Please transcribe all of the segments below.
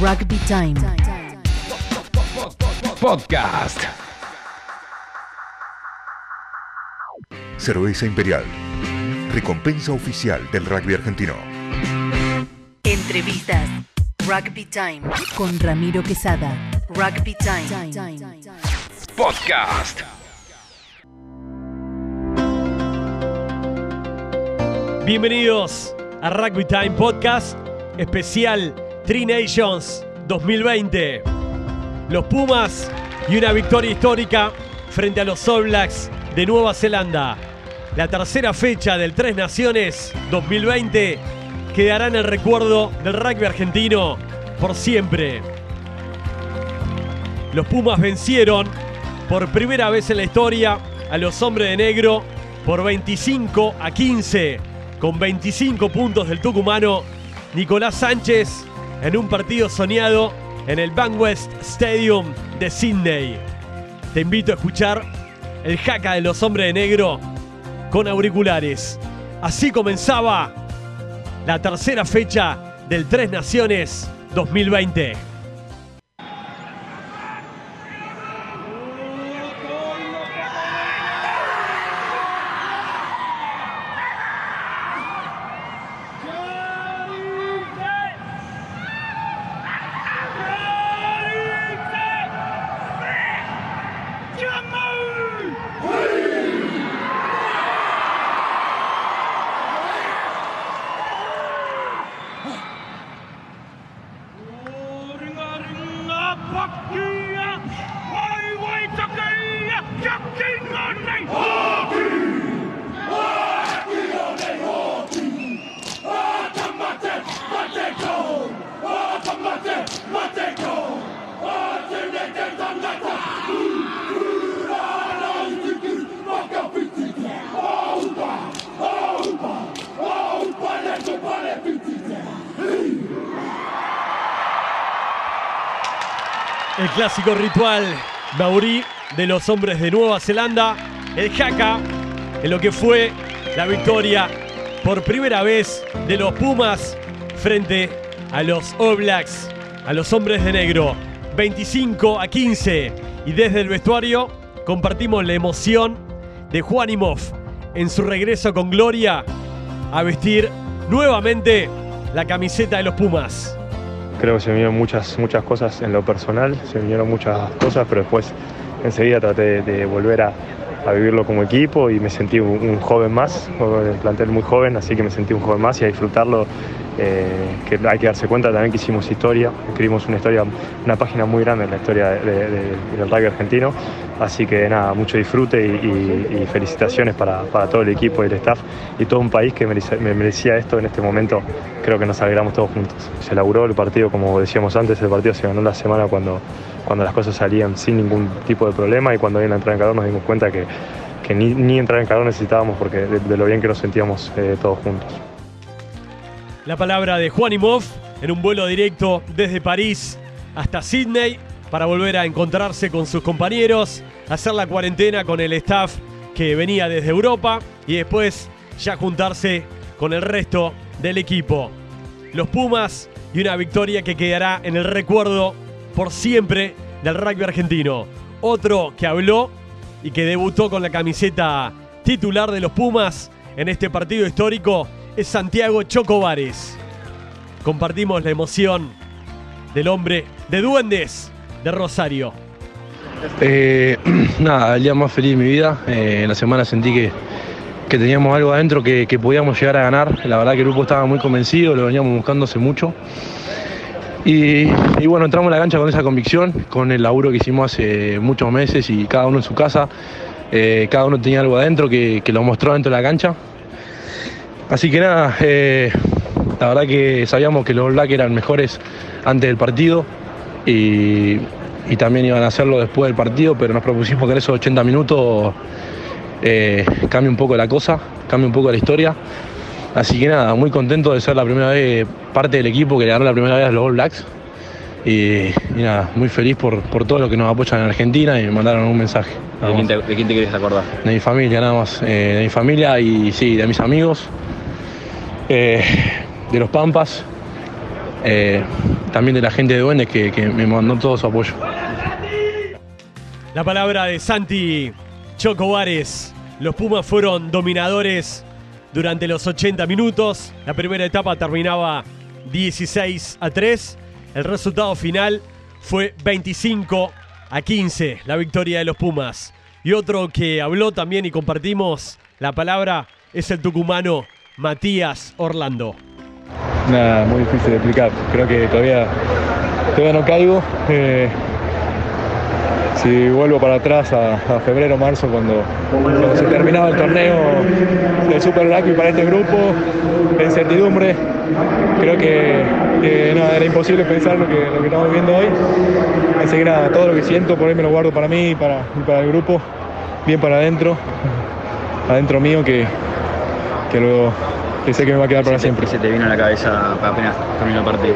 Rugby Time. Podcast. Cerveza Imperial. Recompensa oficial del rugby argentino. Entrevistas. Rugby Time. Con Ramiro Quesada. Rugby Time. Podcast. Bienvenidos a Rugby Time Podcast especial Tri Nations 2020. Los Pumas y una victoria histórica frente a los All Blacks de Nueva Zelanda. La tercera fecha del Tres Naciones 2020 quedará en el recuerdo del rugby argentino por siempre. Los Pumas vencieron por primera vez en la historia a los hombres de negro por 25 a 15, con 25 puntos del tucumano Nicolás Sánchez en un partido soñado en el Bankwest Stadium de Sydney. Te invito a escuchar el jaca de los hombres de negro con auriculares. Así comenzaba la tercera fecha del Tres Naciones 2020. El clásico ritual Mauri de los hombres de Nueva Zelanda, el jaca, en lo que fue la victoria por primera vez de los Pumas frente a los All Blacks, a los hombres de negro, 25 a 15. Y desde el vestuario compartimos la emoción de Juanimov en su regreso con gloria a vestir nuevamente la camiseta de los Pumas creo que se me vinieron muchas, muchas cosas en lo personal, se me vinieron muchas cosas, pero después enseguida traté de, volver a, a, vivirlo como equipo y me sentí un, un joven más, el plantel muy joven, así que me sentí un joven más y a disfrutarlo eh, que hay que darse cuenta también que hicimos historia, escribimos una historia, una página muy grande en la historia de, de, del rugby argentino, así que nada, mucho disfrute y, y, y felicitaciones para, para, todo el equipo y el staff y todo un país que merecía, me merecía esto en este momento, creo que nos alegramos todos juntos. Se laburó el partido, como decíamos antes, el partido se ganó la semana cuando, cuando las cosas salían sin ningún tipo de problema y cuando vino a entrar en calor nos dimos cuenta que, que ni, ni, entrar en calor necesitábamos porque de, lo bien que nos sentíamos eh, todos juntos. La palabra de Juanimov en un vuelo directo desde París hasta Sydney para volver a encontrarse con sus compañeros, hacer la cuarentena con el staff que venía desde Europa y después ya juntarse con el resto del equipo. Los Pumas y una victoria que quedará en el recuerdo por siempre del rugby argentino. Otro que habló y que debutó con la camiseta titular de los Pumas en este partido histórico es Santiago Chocobares. Compartimos la emoción del hombre de Duendes de Rosario. Eh, nada, el día más feliz de mi vida. Eh, en la semana sentí que, que teníamos algo adentro que, que, podíamos llegar a ganar. La verdad que el grupo estaba muy convencido, lo veníamos buscando hace mucho. Y, bueno, entramos en la cancha con esa convicción, con el laburo que hicimos hace muchos meses y cada uno en su casa. Eh, cada uno tenía algo adentro que, que, lo mostró dentro de la cancha. Así que nada, eh, la verdad que sabíamos que los Black eran mejores antes del partido y, y, también iban a hacerlo después del partido, pero nos propusimos que en esos 80 minutos eh, cambie un poco la cosa, cambie un poco la historia. Así que nada, muy contento de ser la primera vez parte del equipo que le ganó la primera vez a los All Blacks. Y, y, nada, muy feliz por, por todo lo que nos apoyan en Argentina y me mandaron un mensaje. ¿De quién, te, ¿De quién, te, querés acordar? De mi familia, nada más. Eh, de mi familia y sí, de mis amigos, eh, de los Pampas eh, también de la gente de Duendes que, que me mandó todo su apoyo. La palabra de Santi Chocobares. Los Pumas fueron dominadores durante los 80 minutos. La primera etapa terminaba 16 a 3. El resultado final fue 25 a 15, la victoria de los Pumas. Y otro que habló también y compartimos la palabra es el tucumano Matías Orlando. Nada, muy difícil de explicar. Creo que todavía, todavía no caigo. Eh, si vuelvo para atrás a, a febrero, marzo, cuando, cuando, se terminaba el torneo de Super Rugby para este grupo, de incertidumbre, creo que, era imposible pensar lo que, lo que estamos viviendo hoy. Así que nada, todo lo que siento por ahí me lo guardo para mí y para, y para el grupo, bien para adentro, adentro mío, que, que luego que sé que me va a quedar para siempre. se te vino a la cabeza apenas terminó el partido?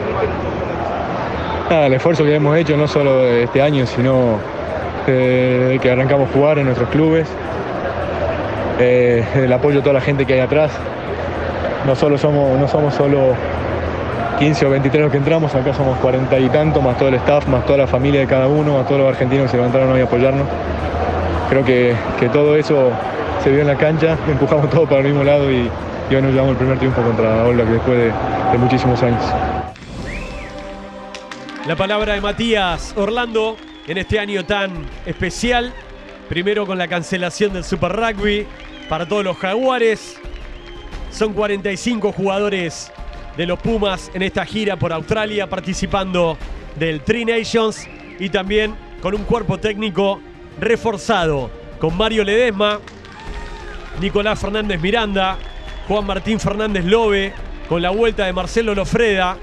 Nada, el esfuerzo que hemos hecho, no solo este año, sino eh, que arrancamos a jugar en nuestros clubes, eh, el apoyo de toda la gente que hay atrás. No, solo somos, no somos solo 15 o 23 los que entramos, acá somos 40 y tanto, más todo el staff, más toda la familia de cada uno, más todos los argentinos que se levantaron hoy a apoyarnos. Creo que, que todo eso se vio en la cancha, empujamos todo para el mismo lado y, hoy nos llevamos el primer triunfo contra Ola después de, de muchísimos años. La palabra de Matías Orlando en este año tan especial. Primero con la cancelación del Super Rugby para todos los jaguares. Son 45 jugadores de los Pumas en esta gira por Australia participando del Tri Nations y también con un cuerpo técnico reforzado con Mario Ledesma, Nicolás Fernández Miranda, Juan Martín Fernández Lobe, con la vuelta de Marcelo Lofreda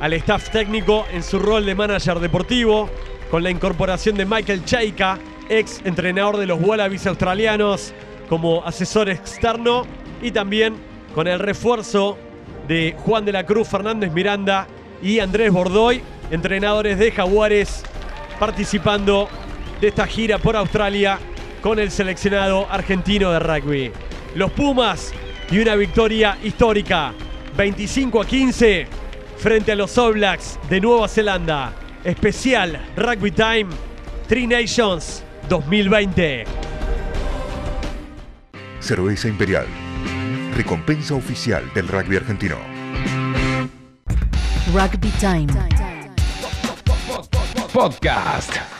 al staff técnico en su rol de manager deportivo, con la incorporación de Michael Chaika, ex entrenador de los Wallabies australianos, como asesor externo, y también con el refuerzo de Juan de la Cruz Fernández Miranda y Andrés Bordoy, entrenadores de Jaguares, participando de esta gira por Australia con el seleccionado argentino de rugby. Los Pumas y una victoria histórica, 25 a 15 frente a los All Blacks de Nueva Zelanda. Especial Rugby Time Tri Nations 2020. Cerveza Imperial. Recompensa oficial del rugby argentino. Rugby Time. Podcast.